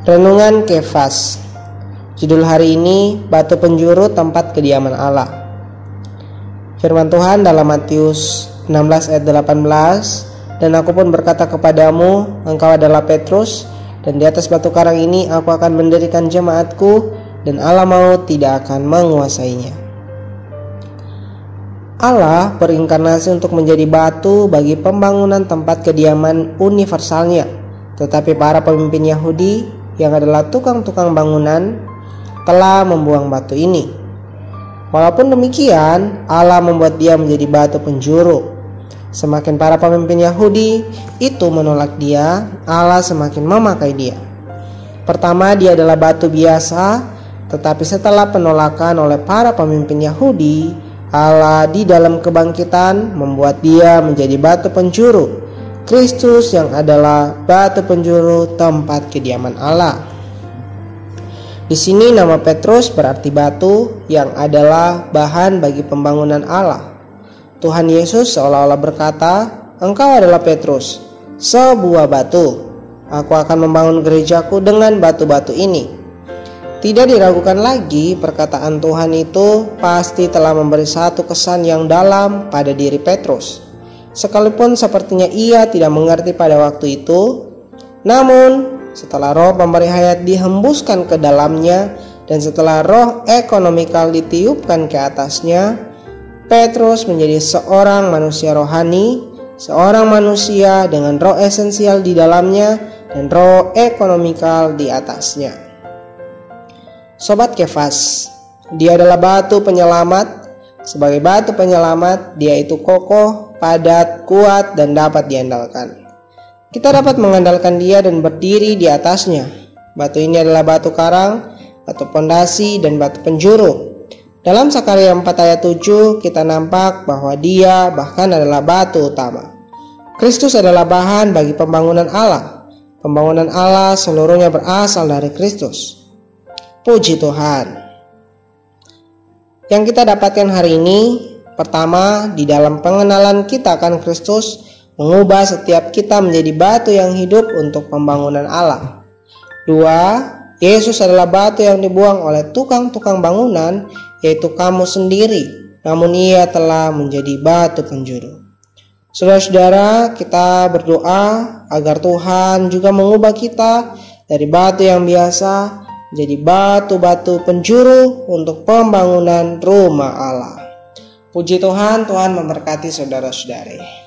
Renungan Kefas. Judul hari ini Batu Penjuru Tempat Kediaman Allah. Firman Tuhan dalam Matius 16 ayat 18 Dan aku pun berkata kepadamu Engkau adalah Petrus Dan di atas batu karang ini aku akan mendirikan jemaatku Dan Allah maut tidak akan menguasainya Allah berinkarnasi untuk menjadi batu bagi pembangunan tempat kediaman universalnya tetapi para pemimpin Yahudi yang adalah tukang-tukang bangunan telah membuang batu ini. Walaupun demikian, Allah membuat dia menjadi batu penjuru. Semakin para pemimpin Yahudi itu menolak dia, Allah semakin memakai dia. Pertama, dia adalah batu biasa, tetapi setelah penolakan oleh para pemimpin Yahudi, Allah di dalam kebangkitan membuat dia menjadi batu penjuru Kristus yang adalah batu penjuru tempat kediaman Allah. Di sini nama Petrus berarti batu yang adalah bahan bagi pembangunan Allah. Tuhan Yesus seolah-olah berkata, "Engkau adalah Petrus, sebuah batu. Aku akan membangun gerejaku dengan batu-batu ini." Tidak diragukan lagi, perkataan Tuhan itu pasti telah memberi satu kesan yang dalam pada diri Petrus sekalipun sepertinya ia tidak mengerti pada waktu itu. Namun, setelah roh pemberi hayat dihembuskan ke dalamnya dan setelah roh ekonomikal ditiupkan ke atasnya, Petrus menjadi seorang manusia rohani, seorang manusia dengan roh esensial di dalamnya dan roh ekonomikal di atasnya. Sobat Kefas, dia adalah batu penyelamat. Sebagai batu penyelamat, dia itu kokoh, padat, kuat, dan dapat diandalkan. Kita dapat mengandalkan dia dan berdiri di atasnya. Batu ini adalah batu karang, batu pondasi, dan batu penjuru. Dalam Sakaria 4 ayat 7 kita nampak bahwa dia bahkan adalah batu utama. Kristus adalah bahan bagi pembangunan Allah. Pembangunan Allah seluruhnya berasal dari Kristus. Puji Tuhan. Yang kita dapatkan hari ini Pertama, di dalam pengenalan kita akan Kristus mengubah setiap kita menjadi batu yang hidup untuk pembangunan Allah. Dua, Yesus adalah batu yang dibuang oleh tukang-tukang bangunan, yaitu kamu sendiri, namun ia telah menjadi batu penjuru. Saudara-saudara, kita berdoa agar Tuhan juga mengubah kita dari batu yang biasa menjadi batu-batu penjuru untuk pembangunan rumah Allah. Puji Tuhan, Tuhan memberkati saudara-saudari.